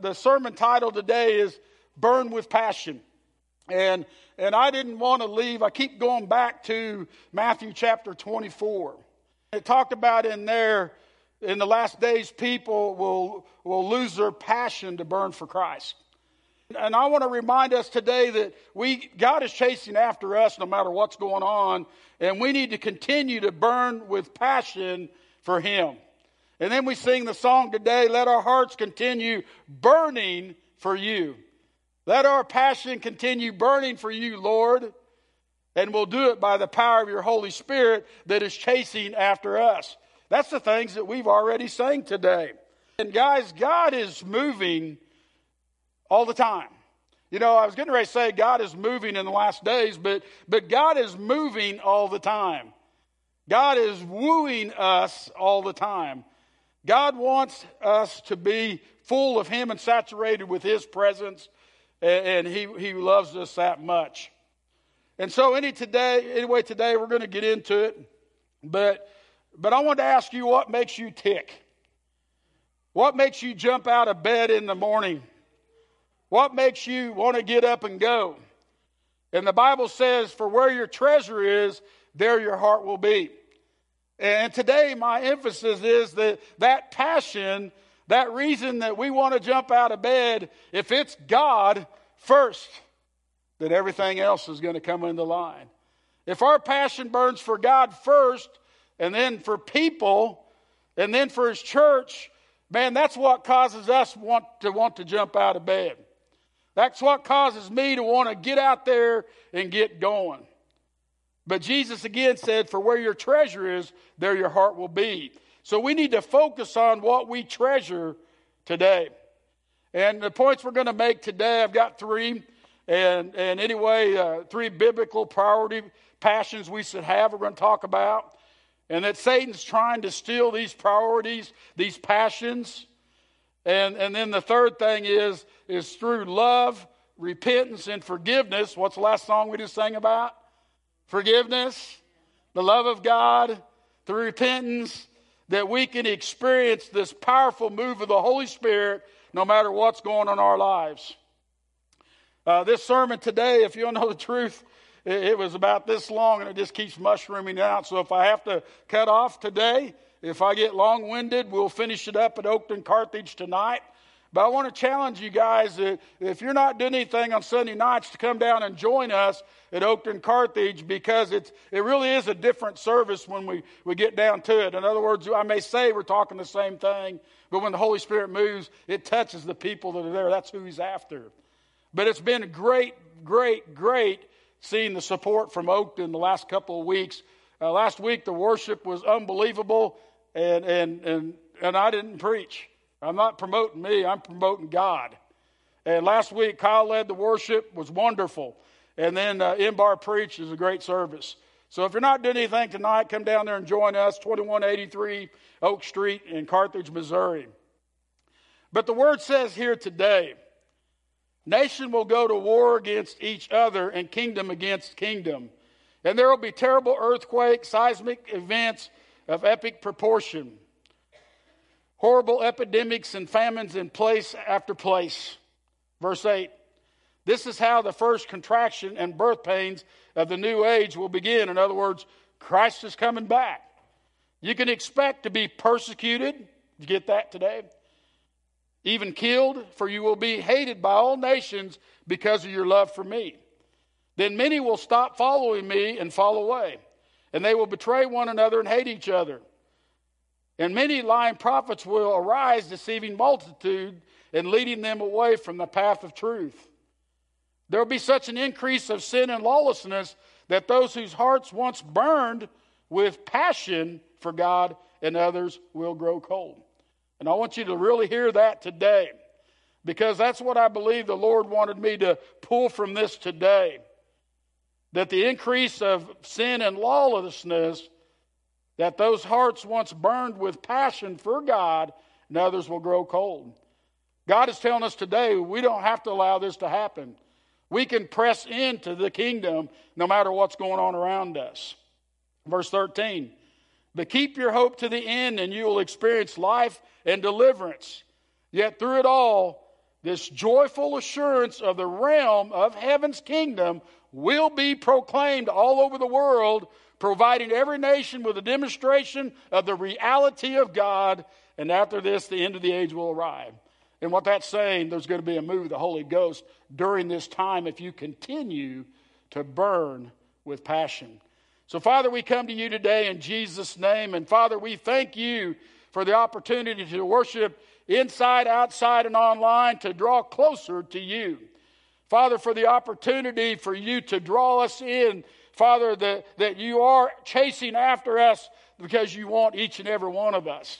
The sermon title today is Burn with Passion. And, and I didn't want to leave. I keep going back to Matthew chapter 24. It talked about in there, in the last days, people will, will lose their passion to burn for Christ. And I want to remind us today that we, God is chasing after us no matter what's going on, and we need to continue to burn with passion for Him. And then we sing the song today, Let Our Hearts Continue Burning for You. Let our passion continue burning for you, Lord. And we'll do it by the power of your Holy Spirit that is chasing after us. That's the things that we've already sang today. And guys, God is moving all the time. You know, I was getting ready to say God is moving in the last days, but, but God is moving all the time. God is wooing us all the time. God wants us to be full of Him and saturated with His presence, and He, he loves us that much. And so, any today, anyway, today we're going to get into it, but but I want to ask you what makes you tick. What makes you jump out of bed in the morning? What makes you want to get up and go? And the Bible says, "For where your treasure is, there your heart will be." And today, my emphasis is that that passion, that reason that we want to jump out of bed, if it's God first, then everything else is going to come into line. If our passion burns for God first, and then for people, and then for His church, man, that's what causes us want to want to jump out of bed. That's what causes me to want to get out there and get going. But Jesus again said, For where your treasure is, there your heart will be. So we need to focus on what we treasure today. And the points we're going to make today, I've got three. And, and anyway, uh, three biblical priority passions we should have, we're going to talk about. And that Satan's trying to steal these priorities, these passions. And, and then the third thing is, is through love, repentance, and forgiveness. What's the last song we just sang about? Forgiveness, the love of God, through repentance, that we can experience this powerful move of the Holy Spirit no matter what's going on in our lives. Uh, this sermon today, if you don't know the truth, it, it was about this long and it just keeps mushrooming out. So if I have to cut off today, if I get long winded, we'll finish it up at Oakton Carthage tonight. But I want to challenge you guys that if you're not doing anything on Sunday nights to come down and join us at Oakton Carthage because it's, it really is a different service when we, we get down to it. In other words, I may say we're talking the same thing, but when the Holy Spirit moves, it touches the people that are there. That's who He's after. But it's been great, great, great seeing the support from Oakton the last couple of weeks. Uh, last week, the worship was unbelievable, and, and, and, and I didn't preach. I'm not promoting me, I'm promoting God. And last week, Kyle led the worship, was wonderful. And then uh, Imbar preached is a great service. So if you're not doing anything tonight, come down there and join us, 2183 Oak Street in Carthage, Missouri. But the word says here today, nation will go to war against each other and kingdom against kingdom. And there will be terrible earthquakes, seismic events of epic proportion horrible epidemics and famines in place after place. Verse 8 This is how the first contraction and birth pains of the new age will begin. In other words, Christ is coming back. You can expect to be persecuted. You get that today? Even killed, for you will be hated by all nations because of your love for me. Then many will stop following me and fall away, and they will betray one another and hate each other. And many lying prophets will arise, deceiving multitude and leading them away from the path of truth. There will be such an increase of sin and lawlessness that those whose hearts once burned with passion for God and others will grow cold. And I want you to really hear that today because that's what I believe the Lord wanted me to pull from this today. That the increase of sin and lawlessness that those hearts once burned with passion for God and others will grow cold. God is telling us today we don't have to allow this to happen. We can press into the kingdom no matter what's going on around us. Verse 13 But keep your hope to the end, and you will experience life and deliverance. Yet through it all, this joyful assurance of the realm of heaven's kingdom will be proclaimed all over the world, providing every nation with a demonstration of the reality of God. And after this, the end of the age will arrive. And what that's saying, there's going to be a move of the Holy Ghost during this time if you continue to burn with passion. So, Father, we come to you today in Jesus' name. And Father, we thank you for the opportunity to worship inside, outside, and online to draw closer to you. Father, for the opportunity for you to draw us in. Father, that, that you are chasing after us because you want each and every one of us.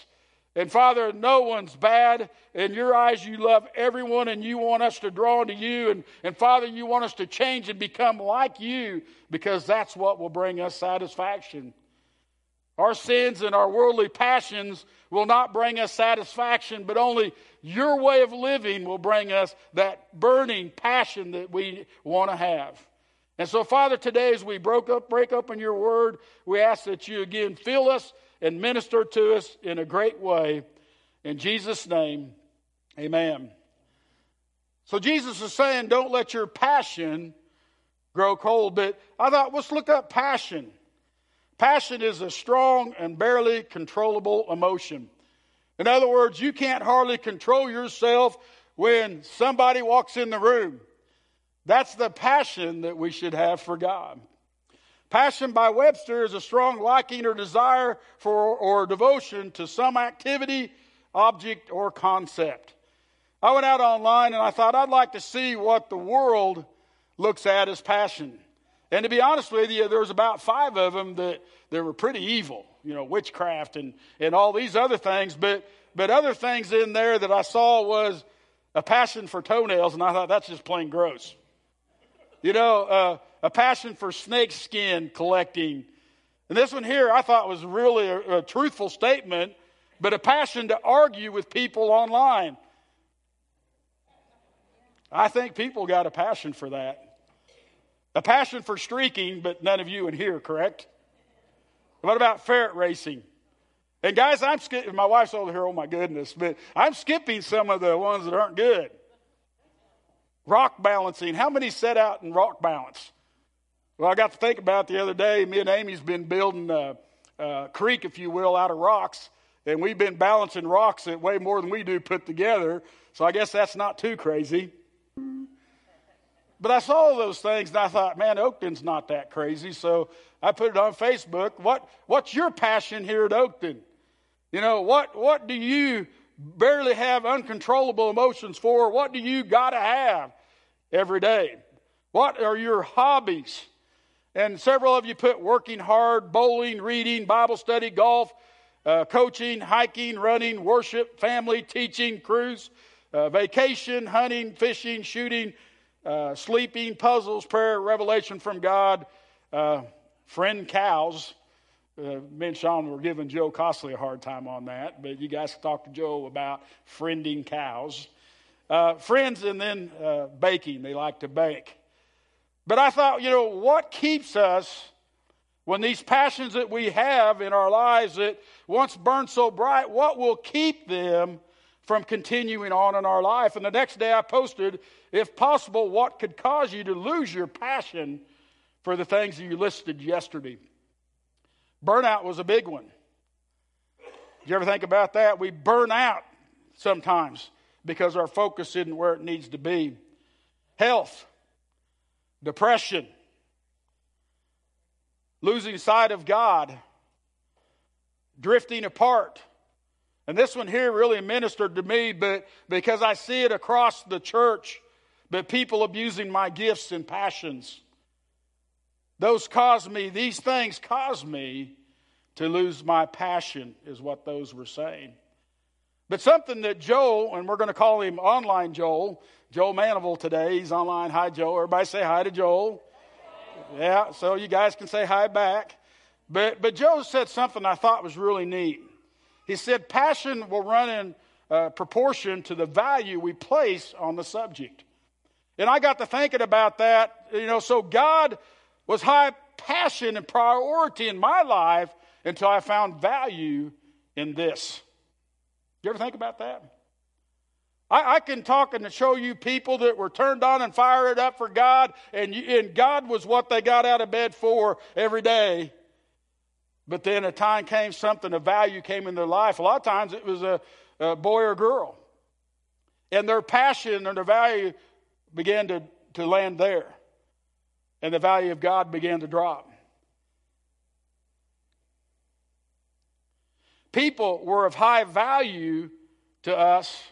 And Father, no one's bad. In your eyes, you love everyone and you want us to draw to you. And, and Father, you want us to change and become like you because that's what will bring us satisfaction. Our sins and our worldly passions will not bring us satisfaction, but only your way of living will bring us that burning passion that we want to have. And so, Father, today as we broke up, break open your word, we ask that you again fill us and minister to us in a great way. In Jesus' name, amen. So Jesus is saying, don't let your passion grow cold. But I thought, let's look up passion. Passion is a strong and barely controllable emotion. In other words, you can't hardly control yourself when somebody walks in the room. That's the passion that we should have for God. Passion by Webster is a strong liking or desire for or devotion to some activity, object, or concept. I went out online and I thought I'd like to see what the world looks at as passion. And to be honest with you, there was about five of them that, that were pretty evil, you know, witchcraft and, and all these other things. But, but other things in there that I saw was a passion for toenails, and I thought that's just plain gross. You know, uh, a passion for snake skin collecting. And this one here I thought was really a, a truthful statement, but a passion to argue with people online. I think people got a passion for that. A passion for streaking, but none of you in here, correct? What about ferret racing? And guys, I'm skipping, my wife's over here, oh my goodness, but I'm skipping some of the ones that aren't good. Rock balancing. How many set out in rock balance? Well, I got to think about the other day. Me and Amy's been building a, a creek, if you will, out of rocks, and we've been balancing rocks at way more than we do put together. So I guess that's not too crazy. But I saw those things and I thought, man, Oakton's not that crazy. So I put it on Facebook. What, what's your passion here at Oakton? You know, what, what do you barely have uncontrollable emotions for? What do you got to have every day? What are your hobbies? And several of you put working hard, bowling, reading, Bible study, golf, uh, coaching, hiking, running, worship, family, teaching, cruise, uh, vacation, hunting, fishing, shooting, uh, sleeping, puzzles, prayer, revelation from God, uh, friend cows. Uh, me and Sean were giving Joe Costley a hard time on that, but you guys talk to Joe about friending cows. Uh, friends and then uh, baking. They like to bake. But I thought, you know, what keeps us when these passions that we have in our lives that once burned so bright, what will keep them from continuing on in our life. And the next day I posted, if possible, what could cause you to lose your passion for the things that you listed yesterday. Burnout was a big one. Did you ever think about that? We burn out sometimes because our focus isn't where it needs to be. Health, depression, losing sight of God, drifting apart, and this one here really ministered to me, but because I see it across the church, but people abusing my gifts and passions. Those cause me, these things cause me to lose my passion, is what those were saying. But something that Joel, and we're going to call him online Joel, Joel Manival today, he's online. Hi, Joel. Everybody say hi to Joel. Yeah, so you guys can say hi back. But, but Joel said something I thought was really neat. He said, passion will run in uh, proportion to the value we place on the subject. And I got to thinking about that, you know, so God was high passion and priority in my life until I found value in this. You ever think about that? I, I, can talk and show you people that were turned on and fired up for God, and, you, and God was what they got out of bed for every day. But then a time came, something of value came in their life. A lot of times it was a, a boy or girl. And their passion and their value began to, to land there. And the value of God began to drop. People were of high value to us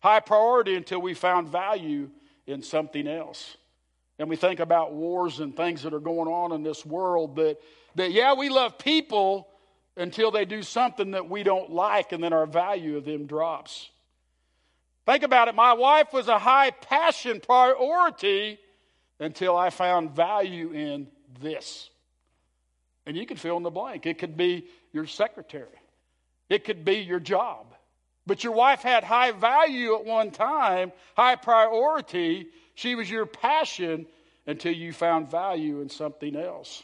high priority until we found value in something else. And we think about wars and things that are going on in this world that, that yeah, we love people until they do something that we don't like, and then our value of them drops. Think about it. My wife was a high passion priority until I found value in this. And you can fill in the blank. It could be your secretary, it could be your job, but your wife had high value at one time, high priority. She was your passion until you found value in something else.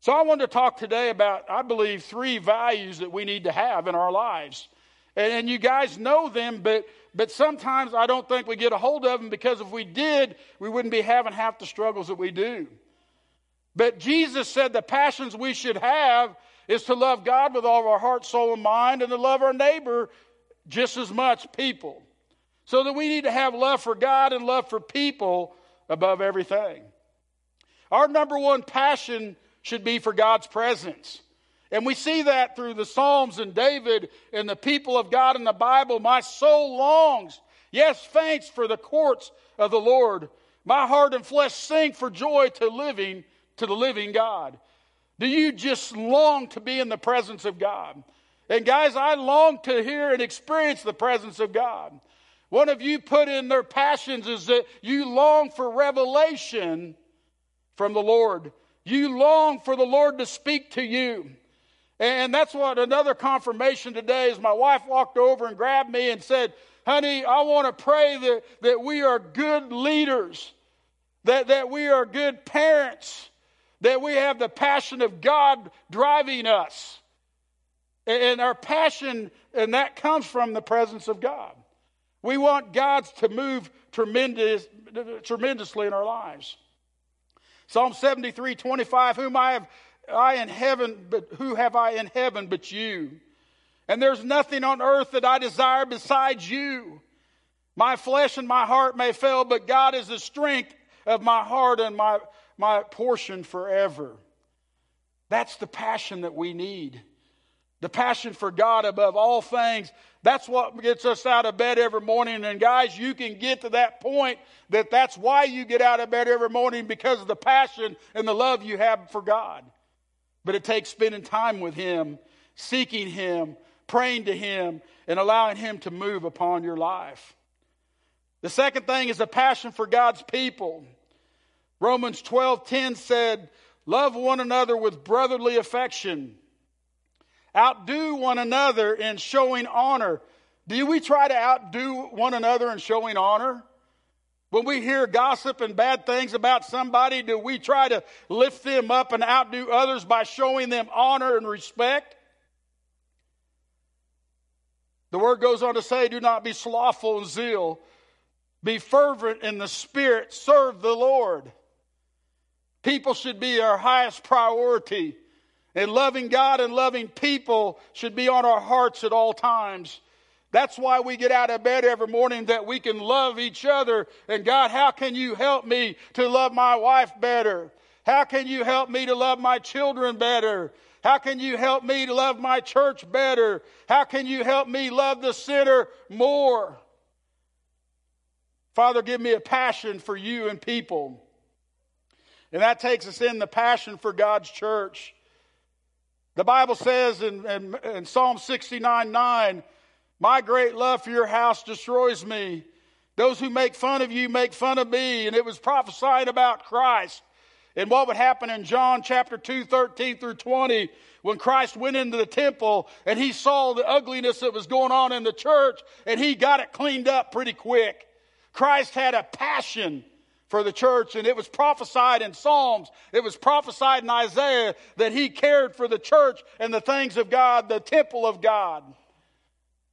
So I want to talk today about, I believe, three values that we need to have in our lives. And, and, you guys know them, but, but sometimes I don't think we get a hold of them because if we did, we wouldn't be having half the struggles that we do. But Jesus said the passions we should have is to love God with all of our heart, soul, and mind, and to love our neighbor just as much, people. So that we need to have love for God and love for people above everything. Our number one passion should be for God's presence. And we see that through the Psalms and David and the people of God in the Bible. My soul longs, yes, faints for the courts of the Lord. My heart and flesh sing for joy to living, to the living God. Do you just long to be in the presence of God? And guys, I long to hear and experience the presence of God. One of you put in their passions is that you long for revelation from the Lord. You long for the Lord to speak to you. And that's what another confirmation today is my wife walked over and grabbed me and said, Honey, I want to pray that, that we are good leaders, that, that we are good parents, that we have the passion of God driving us. And our passion, and that comes from the presence of God. We want God to move tremendous, tremendously in our lives. Psalm 73 25, whom I have I in heaven, but who have I in heaven but you? And there's nothing on earth that I desire besides you. My flesh and my heart may fail, but God is the strength of my heart and my my portion forever. That's the passion that we need. The passion for God above all things. That's what gets us out of bed every morning. And guys, you can get to that point that that's why you get out of bed every morning because of the passion and the love you have for God. But it takes spending time with Him, seeking Him, praying to Him, and allowing Him to move upon your life. The second thing is a passion for God's people. Romans 12:10 said, "Love one another with brotherly affection. Outdo one another in showing honor." Do we try to outdo one another in showing honor? When we hear gossip and bad things about somebody, do we try to lift them up and outdo others by showing them honor and respect? The word goes on to say, Do not be slothful in zeal, be fervent in the spirit, serve the Lord. People should be our highest priority. And loving God and loving people should be on our hearts at all times. That's why we get out of bed every morning that we can love each other. And God, how can you help me to love my wife better? How can you help me to love my children better? How can you help me to love my church better? How can you help me love the sinner more? Father, give me a passion for you and people. And that takes us in the passion for God's church. The Bible says in, in, in Psalm 69 9, My great love for your house destroys me. Those who make fun of you make fun of me. And it was prophesied about Christ and what would happen in John chapter 2, 13 through 20, when Christ went into the temple and he saw the ugliness that was going on in the church and he got it cleaned up pretty quick. Christ had a passion for the church. And it was prophesied in Psalms, it was prophesied in Isaiah that he cared for the church and the things of God, the temple of God.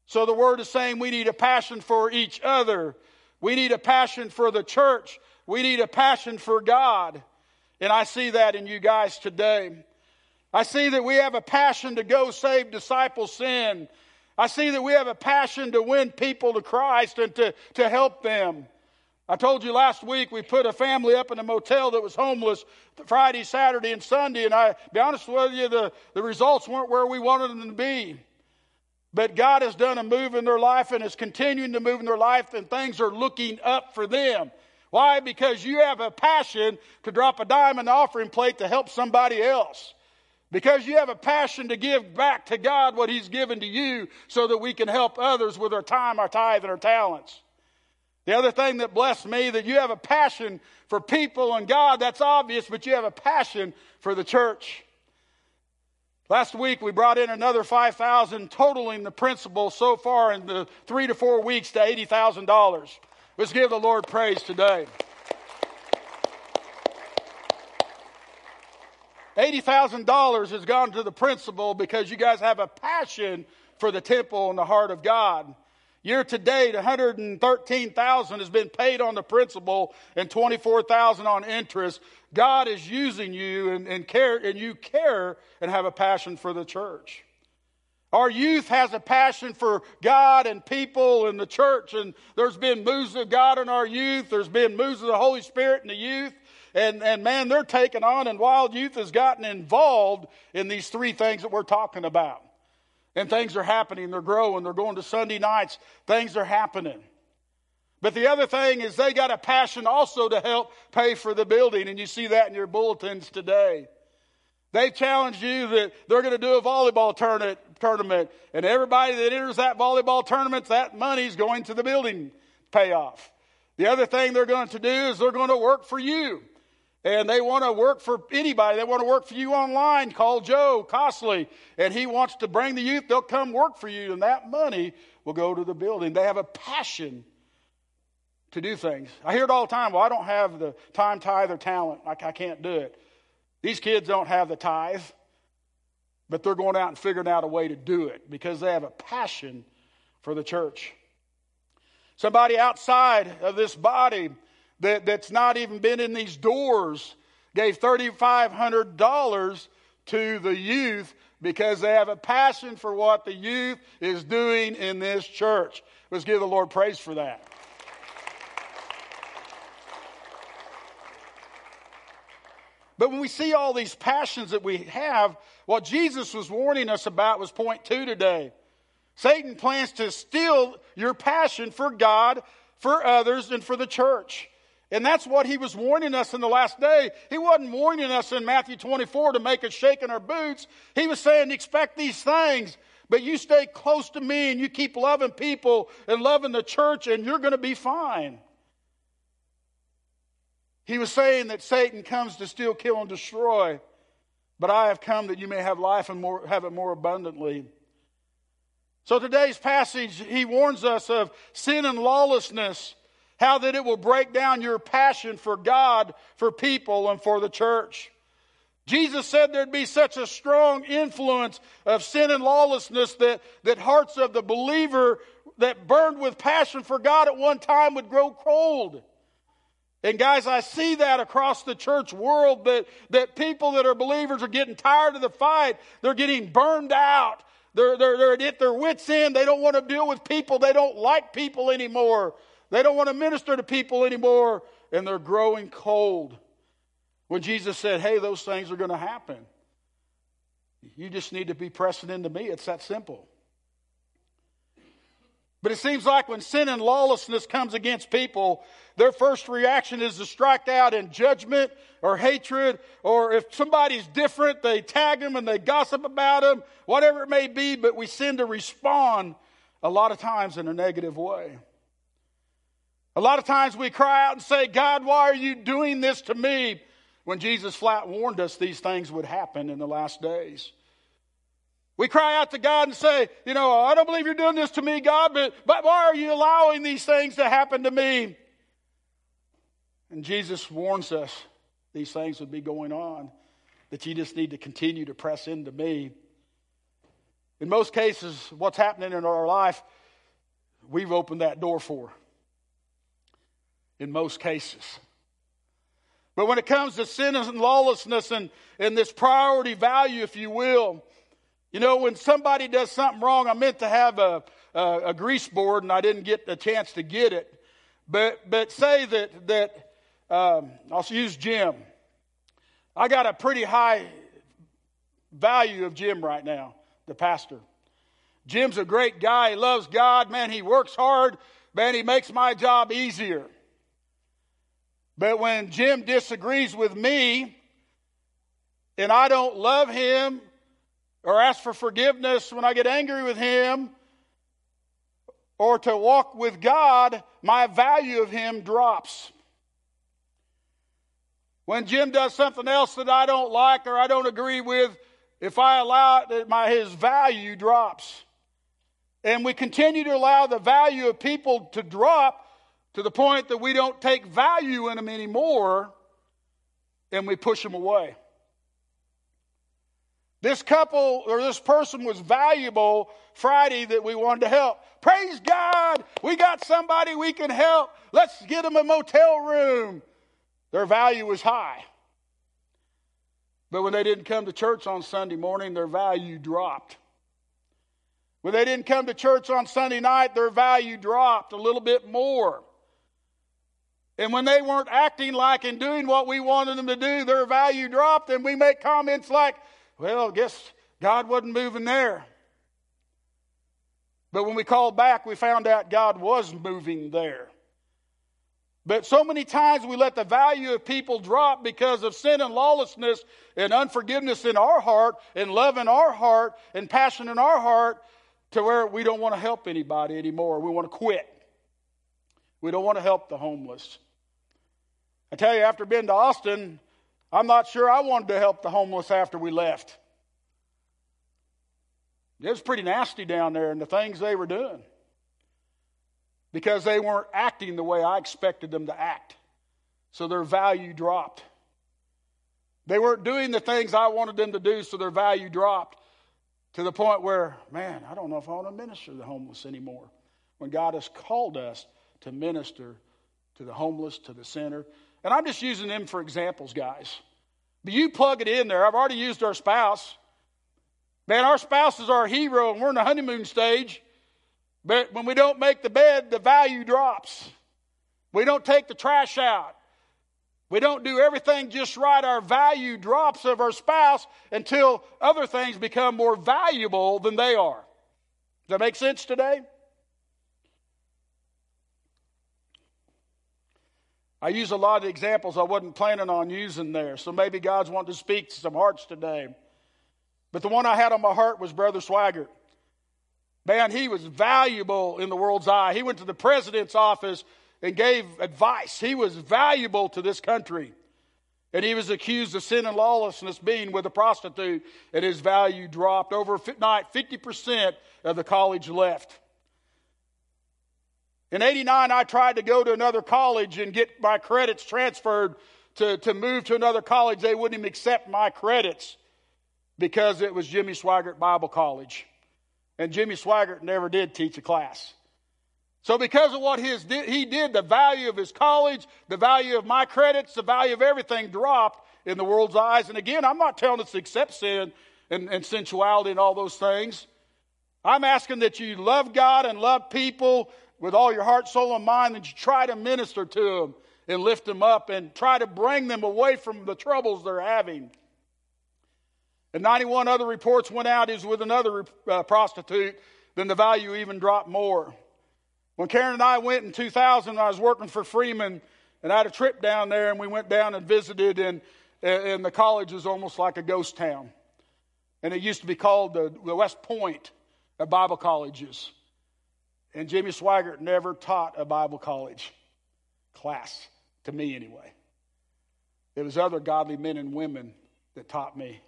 So the word is saying we need a passion for each other. We need a passion for the church. We need a passion for God. And I see that in you guys today. I see that we have a passion to go save disciples sin. I see that we have a passion to win people to Christ and to, to help them. I told you last week we put a family up in a motel that was homeless Friday, Saturday, and Sunday, and I be honest with you, the, the results weren't where we wanted them to be. But God has done a move in their life and is continuing to move in their life, and things are looking up for them. Why? Because you have a passion to drop a dime in the offering plate to help somebody else. Because you have a passion to give back to God what He's given to you so that we can help others with our time, our tithe, and our talents. The other thing that blessed me that you have a passion for people and God, that's obvious, but you have a passion for the church. Last week we brought in another 5,000, totaling the principal so far in the three to four weeks to $80,000. Let's give the Lord praise today. $80,000 has gone to the principal because you guys have a passion for the temple and the heart of God. Year to date, 113,000 has been paid on the principal and 24,000 on interest. God is using you and, and care, and you care and have a passion for the church. Our youth has a passion for God and people and the church, and there's been moves of God in our youth. There's been moves of the Holy Spirit in the youth. And, and man, they're taking on, and Wild Youth has gotten involved in these three things that we're talking about. And things are happening. They're growing. They're going to Sunday nights. Things are happening. But the other thing is they got a passion also to help pay for the building. And you see that in your bulletins today. They've challenged you that they're going to do a volleyball tournament. And everybody that enters that volleyball tournament, that money's going to the building payoff. The other thing they're going to do is they're going to work for you and they want to work for anybody. They want to work for you online. Call Joe Costley, and he wants to bring the youth. They'll come work for you, and that money will go to the building. They have a passion to do things. I hear it all the time. Well, I don't have the time, tithe, or talent. I, I can't do it. These kids don't have the tithe, but they're going out and figuring out a way to do it because they have a passion for the church. Somebody outside of this body that, that's not even been in these doors gave $3,500 to the youth because they have a passion for what the youth is doing in this church. Let's give the Lord praise for that. But when we see all these passions that we have, what Jesus was warning us about was point two today. Satan plans to steal your passion for God, for others, and for the church. And that's what he was warning us in the last day. He wasn't warning us in Matthew 24 to make us shake in our boots. He was saying, expect these things, but you stay close to me and you keep loving people and loving the church, and you're going to be fine. He was saying that Satan comes to steal, kill, and destroy, but I have come that you may have life and more, have it more abundantly. So today's passage, he warns us of sin and lawlessness how that it will break down your passion for God, for people, and for the church. Jesus said there'd be such a strong influence of sin and lawlessness that, that hearts of the believer that burned with passion for God at one time would grow cold. And guys, I see that across the church world that, that people that are believers are getting tired of the fight. They're getting burned out. They're, they're, they're at their wits' end. They don't want to deal with people. They don't like people anymore. They don't want to minister to people anymore, and they're growing cold. When Jesus said, Hey, those things are going to happen. You just need to be pressing into me. It's that simple. But it seems like when sin and lawlessness comes against people, their first reaction is to strike out in judgment or hatred, or if somebody's different, they tag them and they gossip about them, whatever it may be, but we tend to respond a lot of times in a negative way. A lot of times we cry out and say, God, why are you doing this to me? When Jesus flat warned us these things would happen in the last days. We cry out to God and say, you know, I don't believe you're doing this to me, God, but, but why are you allowing these things to happen to me? And Jesus warns us these things would be going on, that you just need to continue to press into me. in most cases, what's happening in our life, we've opened that door for. In most cases. But when it comes to sin and lawlessness and, and this priority value, if you will, you know, when somebody does something wrong, I meant to have a, a, a grease board and I didn't get a chance to get it. But, but say that, that um, I'll use Jim. I got a pretty high value of Jim right now, the pastor. Jim's a great guy. He loves God. Man, he works hard. Man, he makes my job easier. But when Jim disagrees with me and I don't love him or ask for forgiveness when I get angry with him or to walk with God, my value of him drops. When Jim does something else that I don't like or I don't agree with, if I allow it, my, his value drops. And we continue to allow the value of people to drop to the point that we don't take value in them anymore and we push them away. This couple or this person was valuable Friday that we wanted to help. Praise God, we got somebody we can help. Let's get them a motel room. Their value was high. But when they didn't come to church on Sunday morning, their value dropped. When they didn't come to church on Sunday night, their value dropped a little bit more. And when they weren't acting like and doing what we wanted them to do, their value dropped, and we make comments like, well, guess God wasn't moving there. But when we called back, we found out God was moving there. But so many times we let the value of people drop because of sin and lawlessness and unforgiveness in our heart and love in our heart and passion in our heart to where we don't want to help anybody anymore. We want to quit. We don't want to help the homeless. I tell you, after being to Austin, I'm not sure I wanted to help the homeless after we left. It was pretty nasty down there and the things they were doing because they weren't acting the way I expected them to act. So their value dropped. They weren't doing the things I wanted them to do, so their value dropped to the point where, man, I don't know if I want to minister to the homeless anymore. When God has called us to minister to the homeless, to the sinner. And I'm just using them for examples, guys. But you plug it in there. I've already used our spouse. Man, our spouse is our hero, and we're in the honeymoon stage. But when we don't make the bed, the value drops. We don't take the trash out. We don't do everything just right. Our value drops of our spouse until other things become more valuable than they are. Does that make sense today? I use a lot of examples I wasn't planning on using there, so maybe God's wanting to speak to some hearts today. But the one I had on my heart was Brother Swaggart. Man, he was valuable in the world's eye. He went to the president's office and gave advice. He was valuable to this country. And he was accused of sin and lawlessness being with a prostitute, and his value dropped. Overnight, 50% of the college left. In 89, I tried to go to another college and get my credits transferred to, to move to another college. They wouldn't even accept my credits because it was Jimmy Swaggart Bible College. And Jimmy Swaggart never did teach a class. So, because of what his, he did, the value of his college, the value of my credits, the value of everything dropped in the world's eyes. And again, I'm not telling us to accept sin and, and sensuality and all those things. I'm asking that you love God and love people with all your heart, soul, and mind, and you try to minister to them and lift them up and try to bring them away from the troubles they're having. And 91 other reports went out is with another uh, prostitute, then the value even dropped more. When Karen and I went in 2000, I was working for Freeman, and I had a trip down there, and we went down and visited, and, and the college is almost like a ghost town. And it used to be called the, the West Point of Bible colleges. And Jimmy Swaggart never taught a Bible college class, to me anyway. It was other godly men and women that taught me.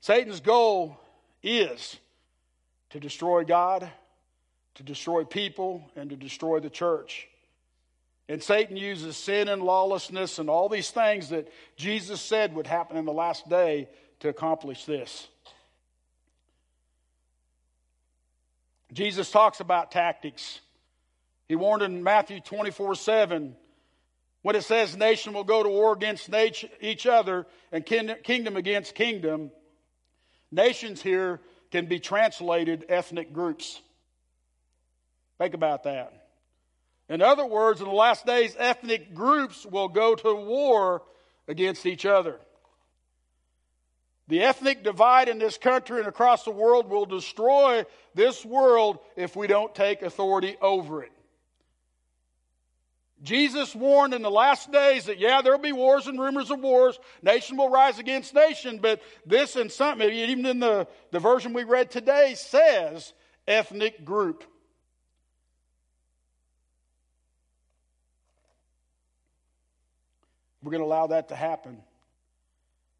Satan's goal is to destroy God, to destroy people, and to destroy the church. And Satan uses sin and lawlessness and all these things that Jesus said would happen in the last day to accomplish this. Jesus talks about tactics. He warned in Matthew 24 7 when it says nation will go to war against each other and kingdom against kingdom. Nations here can be translated ethnic groups. Think about that. In other words, in the last days, ethnic groups will go to war against each other. The ethnic divide in this country and across the world will destroy this world if we don't take authority over it. Jesus warned in the last days that, yeah, there'll be wars and rumors of wars. Nation will rise against nation, but this and something, even in the, the version we read today, says ethnic group. We're going to allow that to happen?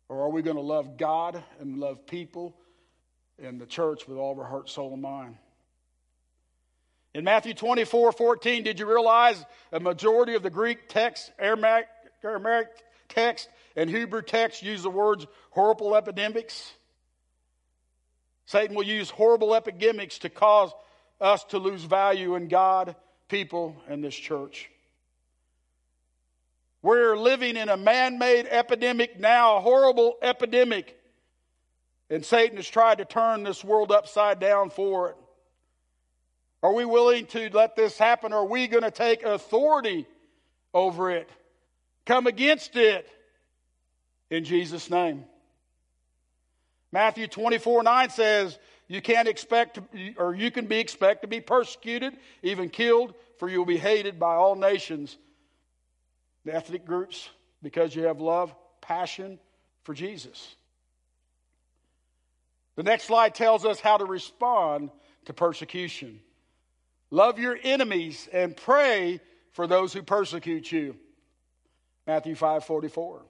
Or are we going to love God and love people and the church with all of our heart, soul, and mind? In Matthew 24 14, did you realize a majority of the Greek text, Aramaic, Aramaic text, and Hebrew text use the words horrible epidemics? Satan will use horrible epidemics to cause us to lose value in God, people, and this church. We're living in a man made epidemic now, a horrible epidemic. And Satan has tried to turn this world upside down for it. Are we willing to let this happen? Are we going to take authority over it? Come against it in Jesus' name. Matthew 24 9 says, You can't expect, or you can be expect to be persecuted, even killed, for you will be hated by all nations the ethnic groups because you have love, passion for Jesus. The next slide tells us how to respond to persecution. Love your enemies and pray for those who persecute you. Matthew 5 44.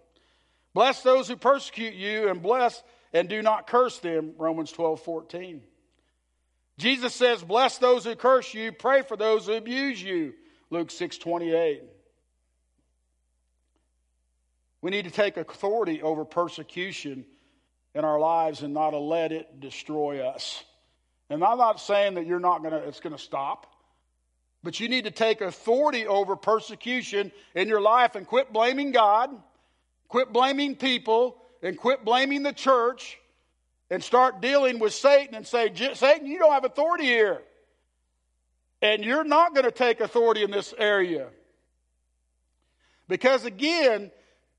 Bless those who persecute you and bless and do not curse them. Romans 12 14. Jesus says, Bless those who curse you, pray for those who abuse you. Luke 6 28. We need to take authority over persecution in our lives and not to let it destroy us. And I'm not saying that you're not gonna it's gonna stop. But you need to take authority over persecution in your life and quit blaming God, quit blaming people, and quit blaming the church, and start dealing with Satan and say, Satan, you don't have authority here. And you're not going to take authority in this area. Because again,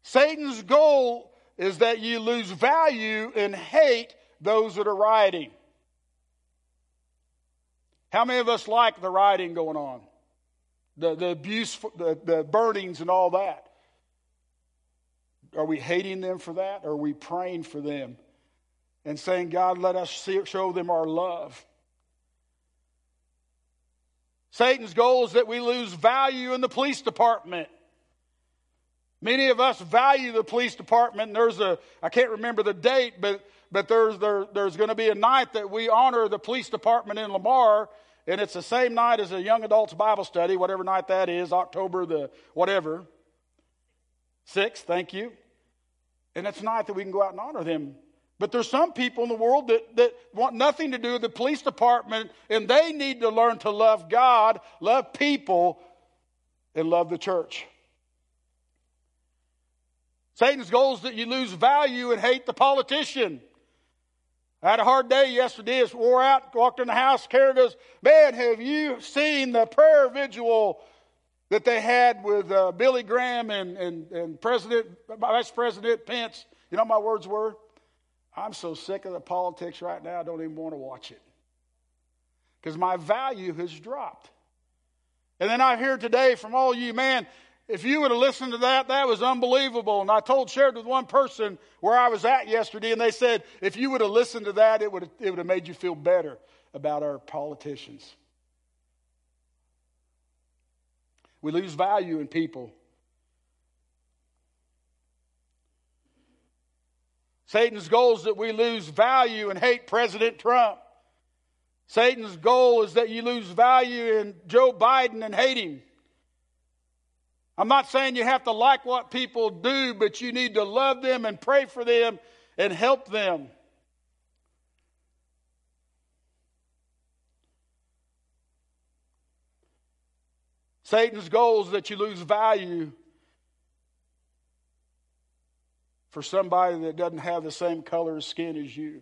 Satan's goal is that you lose value and hate those that are rioting. How many of us like the rioting going on? The, the abuse, the, the burnings, and all that. Are we hating them for that? Or are we praying for them and saying, God, let us see, show them our love? Satan's goal is that we lose value in the police department. Many of us value the police department. There's a, I can't remember the date, but, but there's, there, there's going to be a night that we honor the police department in Lamar, and it's the same night as a young adults Bible study, whatever night that is, October the whatever. Sixth, thank you. And it's night that we can go out and honor them. But there's some people in the world that, that want nothing to do with the police department, and they need to learn to love God, love people, and love the church. Satan's goal is that you lose value and hate the politician. I had a hard day yesterday. It's wore out. Walked in the house. Kara goes, Man, have you seen the prayer vigil that they had with uh, Billy Graham and, and, and President, Vice President Pence? You know my words were? I'm so sick of the politics right now, I don't even want to watch it. Because my value has dropped. And then I hear today from all you, man, if you would have listened to that, that was unbelievable. And I told, shared with one person where I was at yesterday, and they said, if you would have listened to that, it would have, it would have made you feel better about our politicians. We lose value in people. Satan's goal is that we lose value and hate President Trump. Satan's goal is that you lose value in Joe Biden and hate him. I'm not saying you have to like what people do, but you need to love them and pray for them and help them. Satan's goal is that you lose value for somebody that doesn't have the same color of skin as you.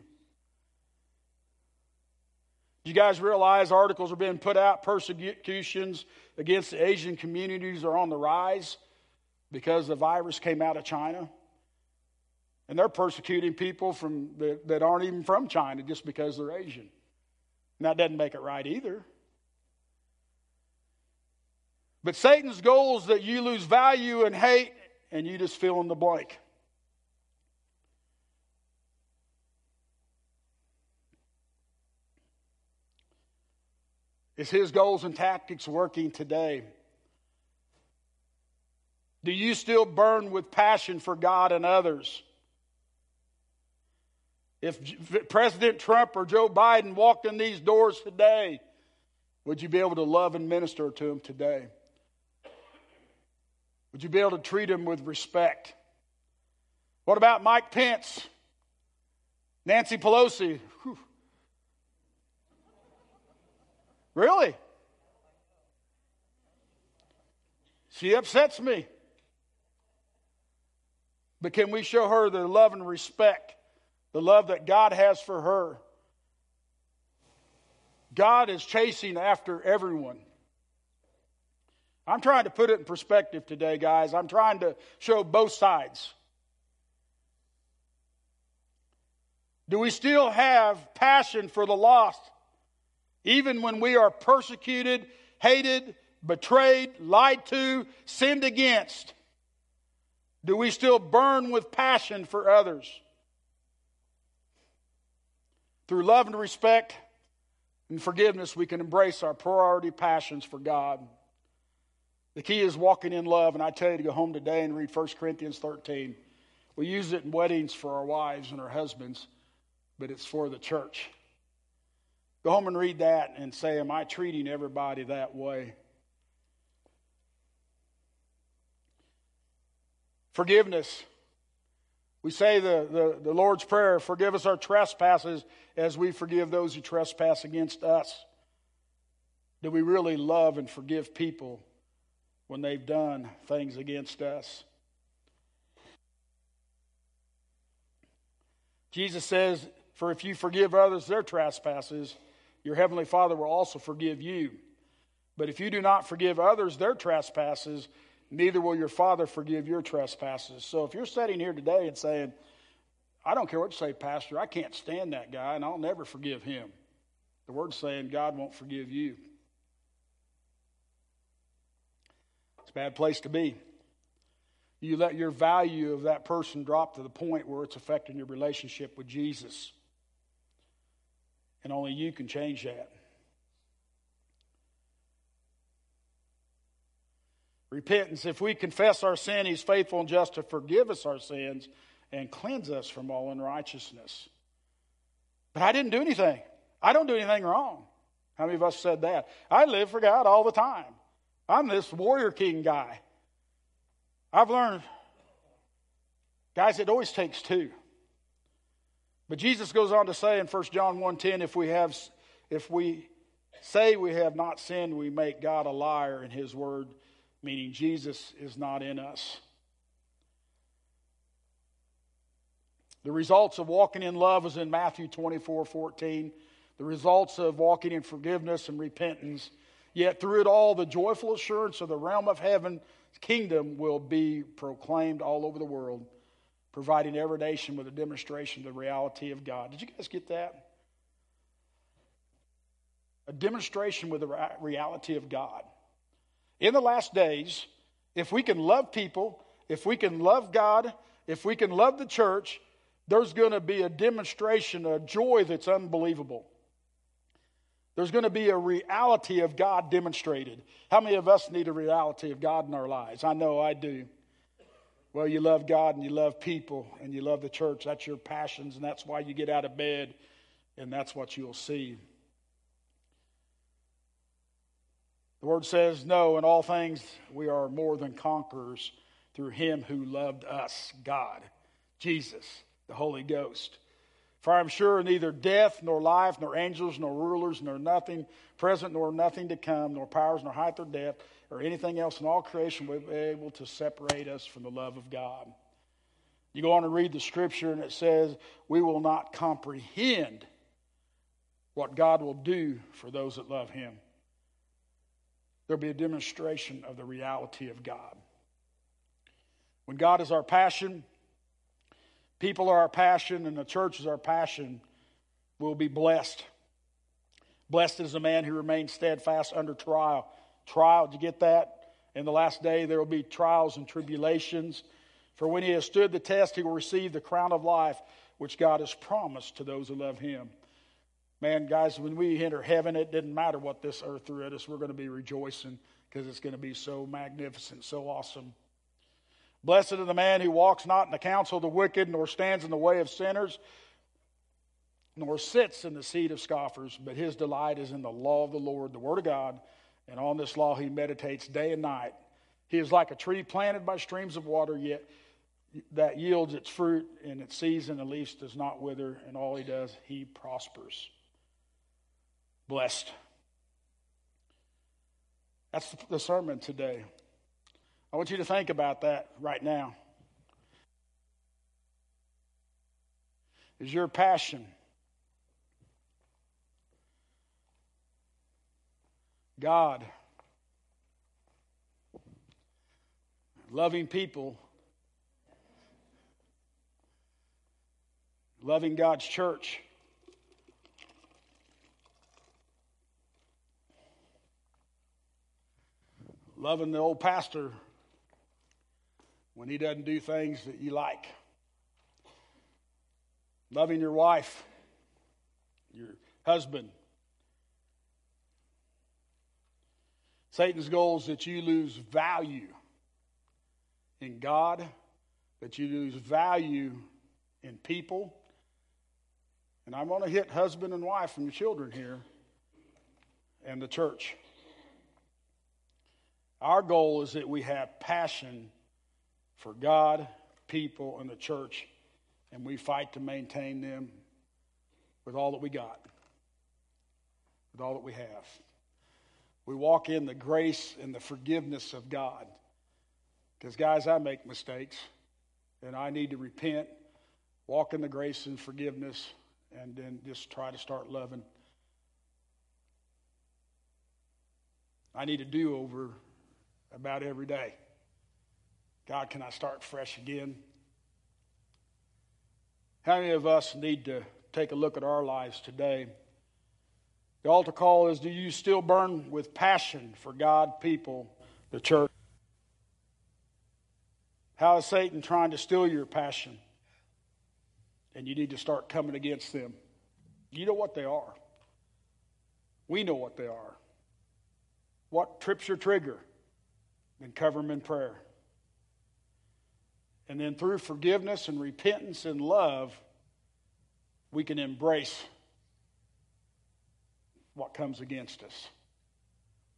Do you guys realize articles are being put out, persecutions against the Asian communities are on the rise because the virus came out of China. And they're persecuting people from that aren't even from China just because they're Asian. And that doesn't make it right either. But Satan's goal is that you lose value and hate and you just fill in the blank. Is his goals and tactics working today? Do you still burn with passion for God and others? If President Trump or Joe Biden walked in these doors today, would you be able to love and minister to them today? Would you be able to treat him with respect? What about Mike Pence? Nancy Pelosi? Whew. Really? She upsets me. But can we show her the love and respect, the love that God has for her? God is chasing after everyone. I'm trying to put it in perspective today, guys. I'm trying to show both sides. Do we still have passion for the lost? Even when we are persecuted, hated, betrayed, lied to, sinned against, do we still burn with passion for others? Through love and respect and forgiveness, we can embrace our priority passions for God. The key is walking in love, and I tell you to go home today and read 1 Corinthians 13. We use it in weddings for our wives and our husbands, but it's for the church. Go home and read that and say, Am I treating everybody that way? Forgiveness. We say the, the, the, Lord's Prayer forgive us our trespasses as we forgive those who trespass against us. Do we really love and forgive people when they've done things against us? Jesus says, For if you forgive others their trespasses, your heavenly Father will also forgive you. But if you do not forgive others their trespasses, neither will your Father forgive your trespasses. So if you're sitting here today and saying, I don't care what you say, Pastor, I can't stand that guy and I'll never forgive him. The word's saying God won't forgive you. It's a bad place to be. You let your value of that person drop to the point where it's affecting your relationship with Jesus. And only you can change that. Repentance, if we confess our sin, He's faithful and just to forgive us our sins and cleanse us from all unrighteousness. But I didn't do anything. I don't do anything wrong. How many of us said that? I live for God all the time. I'm this warrior king guy. I've learned, guys, it always takes two. But Jesus goes on to say in 1 John 1:10 if we have if we say we have not sinned we make God a liar in his word meaning Jesus is not in us. The results of walking in love is in Matthew 24 14. The results of walking in forgiveness and repentance. Yet through it all, the joyful assurance of the realm of heaven kingdom will be proclaimed all over the world providing every nation with a demonstration of the reality of God. Did you guys get that? A demonstration with the reality of God. In the last days, if we can love people, if we can love God, if we can love the church, there's going to be a demonstration, a joy that's unbelievable. There's going to be a reality of God demonstrated. How many of us need a reality of God in our lives? I know I do. Well, you love God and you love people and you love the church. That's your passions, and that's why you get out of bed, and that's what you'll see. The word says, No, in all things we are more than conquerors through him who loved us, God, Jesus, the Holy Ghost. For I am sure neither death, nor life, nor angels, nor rulers, nor nothing present, nor nothing to come, nor powers, nor height, or depth, or anything else in all creation will be able to separate us from the love of God. You go on and read the scripture, and it says, We will not comprehend what God will do for those that love Him. There'll be a demonstration of the reality of God. When God is our passion, people are our passion, and the church is our passion, we'll be blessed. Blessed is the man who remains steadfast under trial. Trial, did you get that? In the last day, there will be trials and tribulations. For when he has stood the test, he will receive the crown of life which God has promised to those who love him. Man, guys, when we enter heaven, it didn't matter what this earth threw at us. We're going to be rejoicing because it's going to be so magnificent, so awesome. Blessed is the man who walks not in the counsel of the wicked, nor stands in the way of sinners, nor sits in the seat of scoffers, but his delight is in the law of the Lord, the Word of God, and on this law he meditates day and night. He is like a tree planted by streams of water, yet that yields its fruit in its season, the leaf does not wither, and all he does, he prospers. Blessed. That's the sermon today. I want you to think about that right now. Is your passion God, loving people, loving God's church? Loving the old pastor when he doesn't do things that you like. Loving your wife, your husband. Satan's goal is that you lose value in God, that you lose value in people. And I'm going to hit husband and wife and children here and the church. Our goal is that we have passion for God, people, and the church, and we fight to maintain them with all that we got, with all that we have. We walk in the grace and the forgiveness of God. Because, guys, I make mistakes, and I need to repent, walk in the grace and forgiveness, and then just try to start loving. I need a do over about every day. God, can I start fresh again? How many of us need to take a look at our lives today? The altar call is Do you still burn with passion for God, people, the church? How is Satan trying to steal your passion? And you need to start coming against them. You know what they are. We know what they are. What trips your trigger? Then cover them in prayer. And then through forgiveness and repentance and love, we can embrace what comes against us.